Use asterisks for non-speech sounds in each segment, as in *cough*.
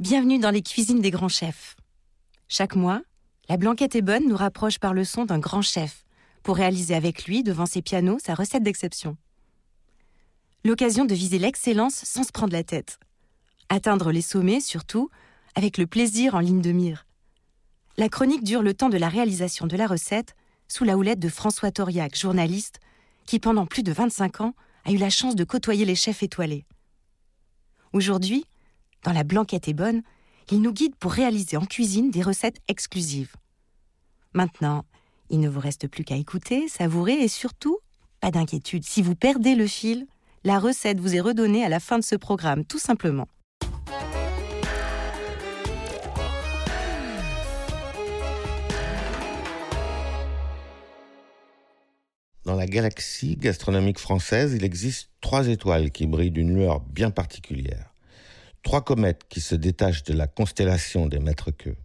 Bienvenue dans les cuisines des grands chefs. Chaque mois, la Blanquette est bonne nous rapproche par le son d'un grand chef pour réaliser avec lui, devant ses pianos, sa recette d'exception. L'occasion de viser l'excellence sans se prendre la tête. Atteindre les sommets, surtout, avec le plaisir en ligne de mire. La chronique dure le temps de la réalisation de la recette, sous la houlette de François Toriac, journaliste, qui pendant plus de 25 ans a eu la chance de côtoyer les chefs étoilés. Aujourd'hui, dans La Blanquette est bonne, il nous guide pour réaliser en cuisine des recettes exclusives. Maintenant, il ne vous reste plus qu'à écouter, savourer et surtout, pas d'inquiétude, si vous perdez le fil, la recette vous est redonnée à la fin de ce programme, tout simplement. Dans la galaxie gastronomique française, il existe trois étoiles qui brillent d'une lueur bien particulière. Trois comètes qui se détachent de la constellation des maîtres queux.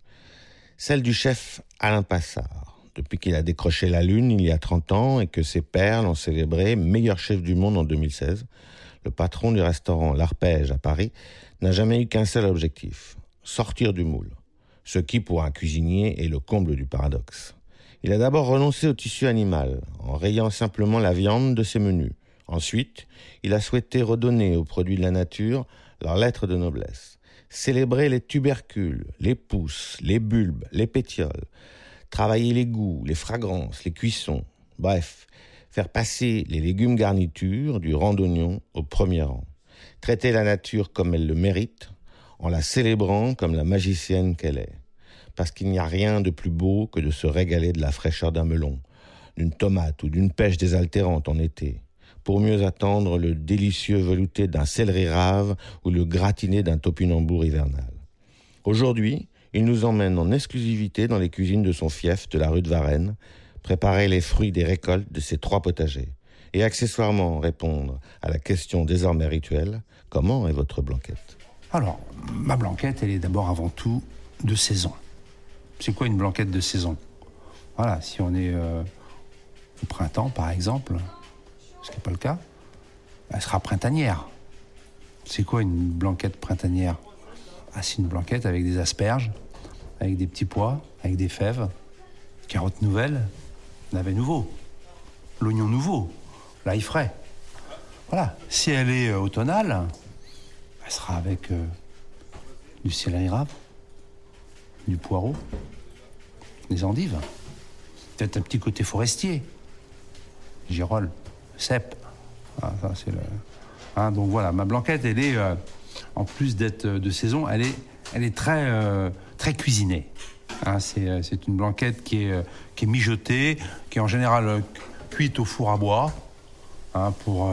Celle du chef Alain Passard, depuis qu'il a décroché la Lune il y a 30 ans et que ses pairs l'ont célébré meilleur chef du monde en 2016. Le patron du restaurant L'Arpège à Paris n'a jamais eu qu'un seul objectif, sortir du moule. Ce qui, pour un cuisinier, est le comble du paradoxe. Il a d'abord renoncé au tissu animal, en rayant simplement la viande de ses menus. Ensuite, il a souhaité redonner aux produits de la nature leur lettre de noblesse. Célébrer les tubercules, les pousses, les bulbes, les pétioles. Travailler les goûts, les fragrances, les cuissons. Bref, faire passer les légumes garnitures du rang d'oignon au premier rang. Traiter la nature comme elle le mérite, en la célébrant comme la magicienne qu'elle est parce qu'il n'y a rien de plus beau que de se régaler de la fraîcheur d'un melon, d'une tomate ou d'une pêche désaltérante en été, pour mieux attendre le délicieux velouté d'un céleri rave ou le gratiné d'un topinambour hivernal. Aujourd'hui, il nous emmène en exclusivité dans les cuisines de son fief de la rue de Varennes, préparer les fruits des récoltes de ses trois potagers, et accessoirement répondre à la question désormais rituelle, comment est votre blanquette? Alors, ma blanquette, elle est d'abord avant tout de saison. C'est quoi une blanquette de saison? Voilà, si on est euh, au printemps, par exemple, ce qui n'est pas le cas, elle sera printanière. C'est quoi une blanquette printanière? Ah, C'est une blanquette avec des asperges, avec des petits pois, avec des fèves, carottes nouvelles, navet nouveau, l'oignon nouveau, l'ail frais. Voilà. Si elle est euh, automnale, elle sera avec euh, du céleri rave, du poireau, des endives. Peut-être un petit côté forestier. Girole, cèpe. Ah, le... Hein, donc voilà, ma blanquette, elle est, euh, en plus d'être de saison, elle est, elle est très, euh, très cuisinée. Hein, c'est, une blanquette qui est, qui est mijotée, qui est en général cuite au four à bois, hein, pour,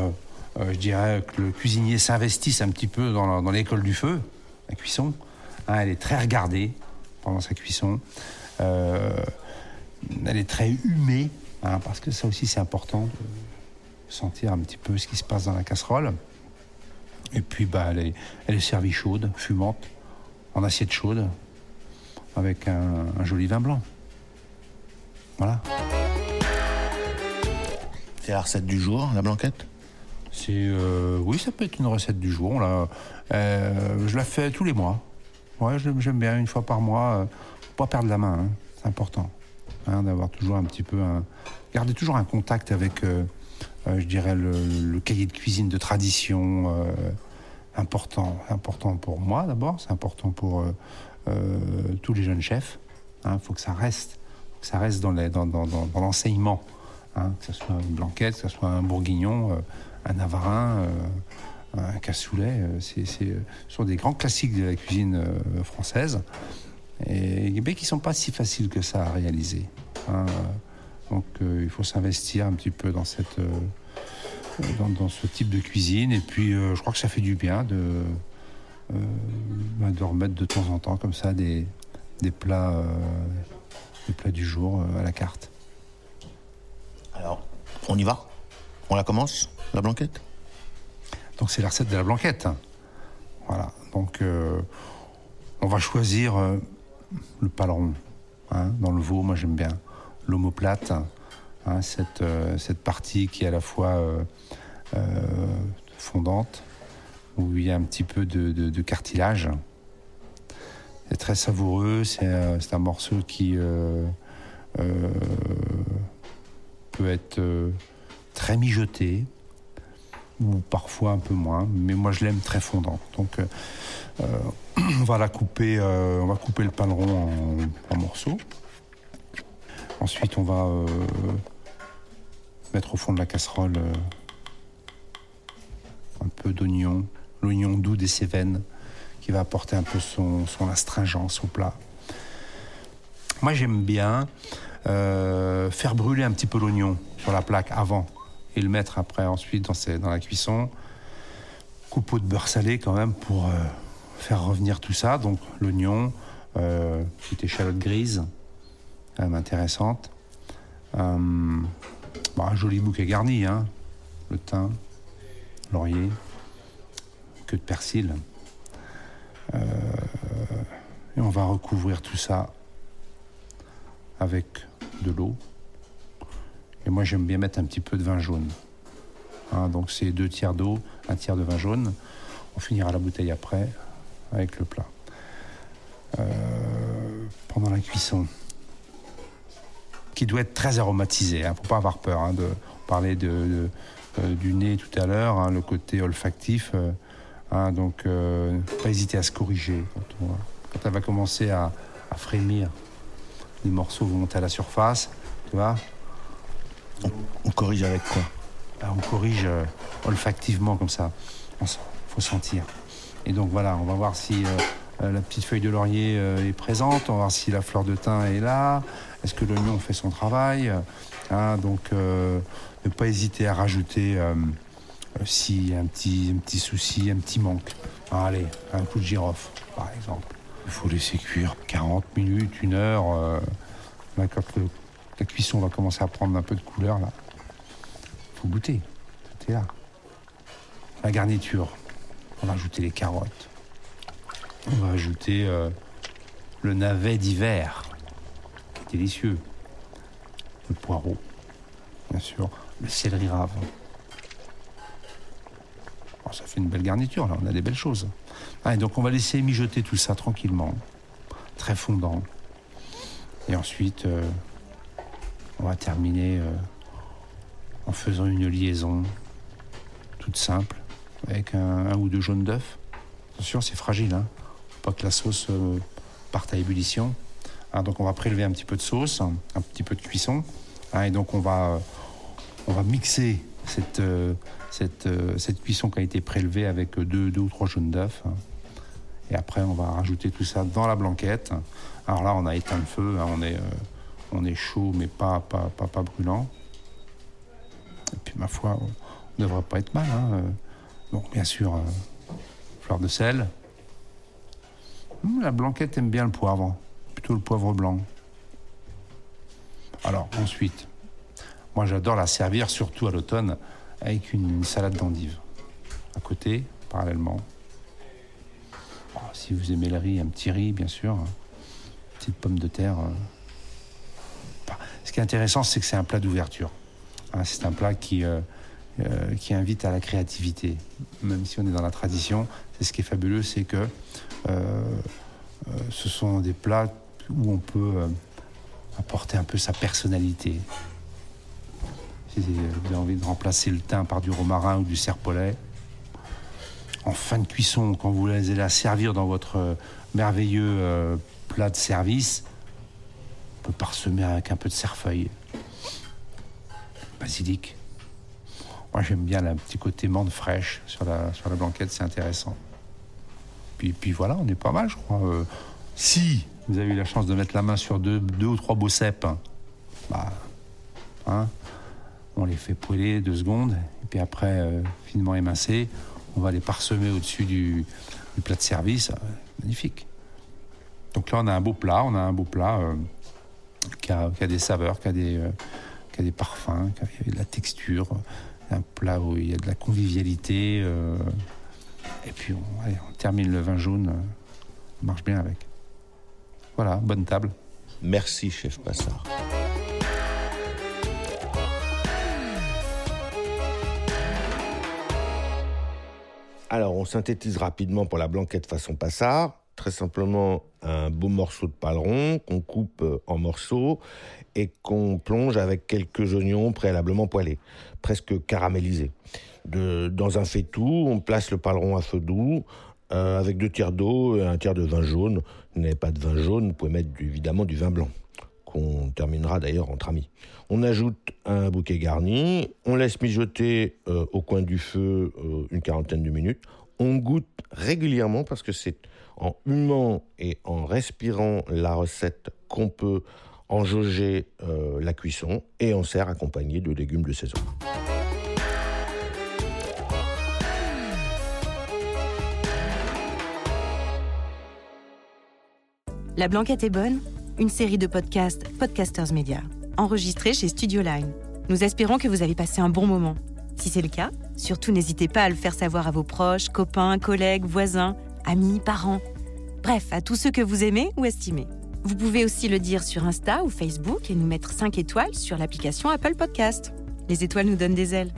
euh, je dirais, que le cuisinier s'investisse un petit peu dans, l'école du feu, la cuisson. elle est très regardée pendant sa cuisson. Euh, elle est très humée, hein, parce que ça aussi c'est important sentir un petit peu ce qui se passe dans la casserole. Et puis bah, elle, est, elle est servie chaude, fumante, en assiette chaude, avec un, joli vin blanc. Voilà. C'est la recette du jour, la blanquette? C'est euh, oui, ça peut être une recette du jour. Euh, je la fais tous les mois. Ouais, j'aime bien une fois par mois pas perdre la main, hein. c'est important. Hein, d'avoir toujours un petit peu un. Garder toujours un contact avec, euh, euh, je dirais, le, cahier de cuisine de tradition. Euh, important, important pour moi d'abord, c'est important pour tous les jeunes chefs. Il hein. faut que ça reste, que ça reste dans, l'enseignement. que ce soit une blanquette, que ce soit un bourguignon, un navarin, un cassoulet. C'est, ce sont des grands classiques de la cuisine française et mais qui ne sont pas si faciles que ça à réaliser. Hein. Donc euh, il faut s'investir un petit peu dans, cette, euh, dans, ce type de cuisine. Et puis euh, je crois que ça fait du bien de, bah, de remettre de temps en temps comme ça des, des plats, des plats du jour à la carte. Alors, on y va? On la commence, la blanquette? Donc c'est la recette de la blanquette. Voilà. Donc on va choisir le paleron. Hein, dans le veau, moi j'aime bien l'omoplate, hein, cette, euh, cette partie qui est à la fois euh, euh, fondante, où il y a un petit peu de, cartilage. C'est très savoureux, c'est un morceau qui peut être très mijoté, ou parfois un peu moins, mais moi je l'aime très fondant. Donc *clears throat* on va la couper, on va couper le paleron en morceaux. Ensuite, on va euh, mettre au fond de la casserole euh, un peu d'oignon, l'oignon doux des Cévennes, qui va apporter un peu son, astringence au plat. Moi, j'aime bien euh, faire brûler un petit peu l'oignon sur la plaque avant et le mettre après, ensuite, dans, dans la cuisson. Coupeau de beurre salé quand même pour faire revenir tout ça. Donc, l'oignon, petite échalote grise, intéressante. Euh, bah, un joli bouquet garni, hein. le thym, laurier, que de persil. Euh, et on va recouvrir tout ça avec de l'eau. Et moi j'aime bien mettre un petit peu de vin jaune. Hein, donc c'est deux tiers d'eau, un tiers de vin jaune. On finira la bouteille après avec le plat. Euh, pendant la cuisson, qui doit être très aromatisé. Il hein. ne faut pas avoir peur hein, de parler de, euh, du nez tout à l'heure, hein, le côté olfactif. Euh, donc, euh, pas hésiter à se corriger. Quand, elle va commencer à, frémir, les morceaux vont monter à la surface, tu vois. On, corrige avec quoi? Ben, On corrige olfactivement comme ça. Il faut sentir. Et donc voilà, on va voir si la petite feuille de laurier est présente, on va voir si la fleur de thym est là, est-ce que l'oignon fait son travail? Hein, Donc, euh, ne pas hésiter à rajouter euh, euh, a un petit, un petit souci, un petit manque. Allez, un coup de girofle, par exemple. Il faut laisser cuire 40 minutes, une heure. quand la cuisson va commencer à prendre un peu de couleur, là, faut goûter. C'était là. La garniture, on va ajouter les carottes. On va ajouter le navet d'hiver délicieux. Le poireau, bien sûr, le céleri rave. Oh, ça fait une belle garniture, là, on a des belles choses. Donc on va laisser mijoter tout ça tranquillement, très fondant. Et ensuite, euh, on va terminer euh, en faisant une liaison toute simple avec un, ou deux jaunes d'œufs. Attention, c'est fragile, hein. Pas que la sauce euh, parte à ébullition. Hein, donc on va prélever un petit peu de sauce, un petit peu de cuisson. Hein, et donc on va, on va mixer cette, euh, cette, euh, cette, cuisson qui a été prélevée avec deux, deux ou trois jaunes d'œufs. Hein. Et après on va rajouter tout ça dans la blanquette. Alors là on a éteint le feu, on, est, euh, on est chaud mais pas, pas, pas, pas, brûlant. Et puis ma foi, on ne devrait pas être mal. Donc bien sûr, fleur de sel. Hum, la blanquette aime bien le poivre le poivre blanc. Alors ensuite, moi j'adore la servir surtout à l'automne avec une salade d'endives. À côté, parallèlement. Oh, si vous aimez le riz, un petit riz bien sûr, petite pomme de terre. Euh. Ce qui est intéressant, c'est que c'est un plat d'ouverture. Hein, c'est un plat qui, euh, euh, qui invite à la créativité. Même si on est dans la tradition, c'est ce qui est fabuleux, c'est que ce sont des plats où on peut euh, apporter un peu sa personnalité. Si vous avez envie de remplacer le thym par du romarin ou du serpolet, en fin de cuisson, quand vous allez la servir dans votre euh, merveilleux euh, plat de service, on peut parsemer avec un peu de cerfeuil, basilic. Moi, j'aime bien le petit côté menthe fraîche sur la, sur la blanquette, c'est intéressant. Puis, puis voilà, on est pas mal, je crois. si vous avez eu la chance de mettre la main sur deux, deux ou trois beaux cèpes, bah, hein, on les fait poêler deux secondes, et puis après, euh, finement émincés, on va les parsemer au-dessus du, plat de service. magnifique. Donc là, on a un beau plat, on a un beau plat qui, a, des saveurs, qui a des, qui a des parfums, qui a de la texture, un plat où il y a de la convivialité. et puis on, termine le vin jaune, on marche bien avec. Voilà, bonne table. Merci, chef Passard. Alors, on synthétise rapidement pour la blanquette façon Passard. Très simplement, un beau morceau de paleron qu'on coupe euh, en morceaux et qu'on plonge avec quelques oignons préalablement poêlés, presque caramélisés. dans un faitout, on place le paleron à feu doux euh, avec deux tiers d'eau et un tiers de vin jaune. Vous n'avez pas de vin jaune, vous pouvez mettre évidemment du vin blanc qu'on terminera d'ailleurs entre amis. On ajoute un bouquet garni, on laisse mijoter euh, au coin du feu une quarantaine de minutes. On goûte régulièrement parce que c'est en humant et en respirant la recette qu'on peut en jauger euh, la cuisson et on sert accompagné de légumes de saison. La blanquette est bonne une série de podcasts Podcasters Media, enregistrés chez Studio Line. Nous espérons que vous avez passé un bon moment. Si c'est le cas, surtout n'hésitez pas à le faire savoir à vos proches, copains, collègues, voisins, amis, parents. Bref, à tous ceux que vous aimez ou estimez. Vous pouvez aussi le dire sur Insta ou Facebook et nous mettre 5 étoiles sur l'application Apple Podcast. Les étoiles nous donnent des ailes.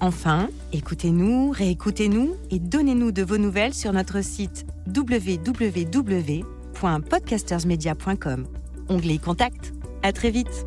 Enfin, écoutez-nous, réécoutez-nous et donnez-nous de vos nouvelles sur notre site www.podcastersmedia.com onglet Contact. À très vite.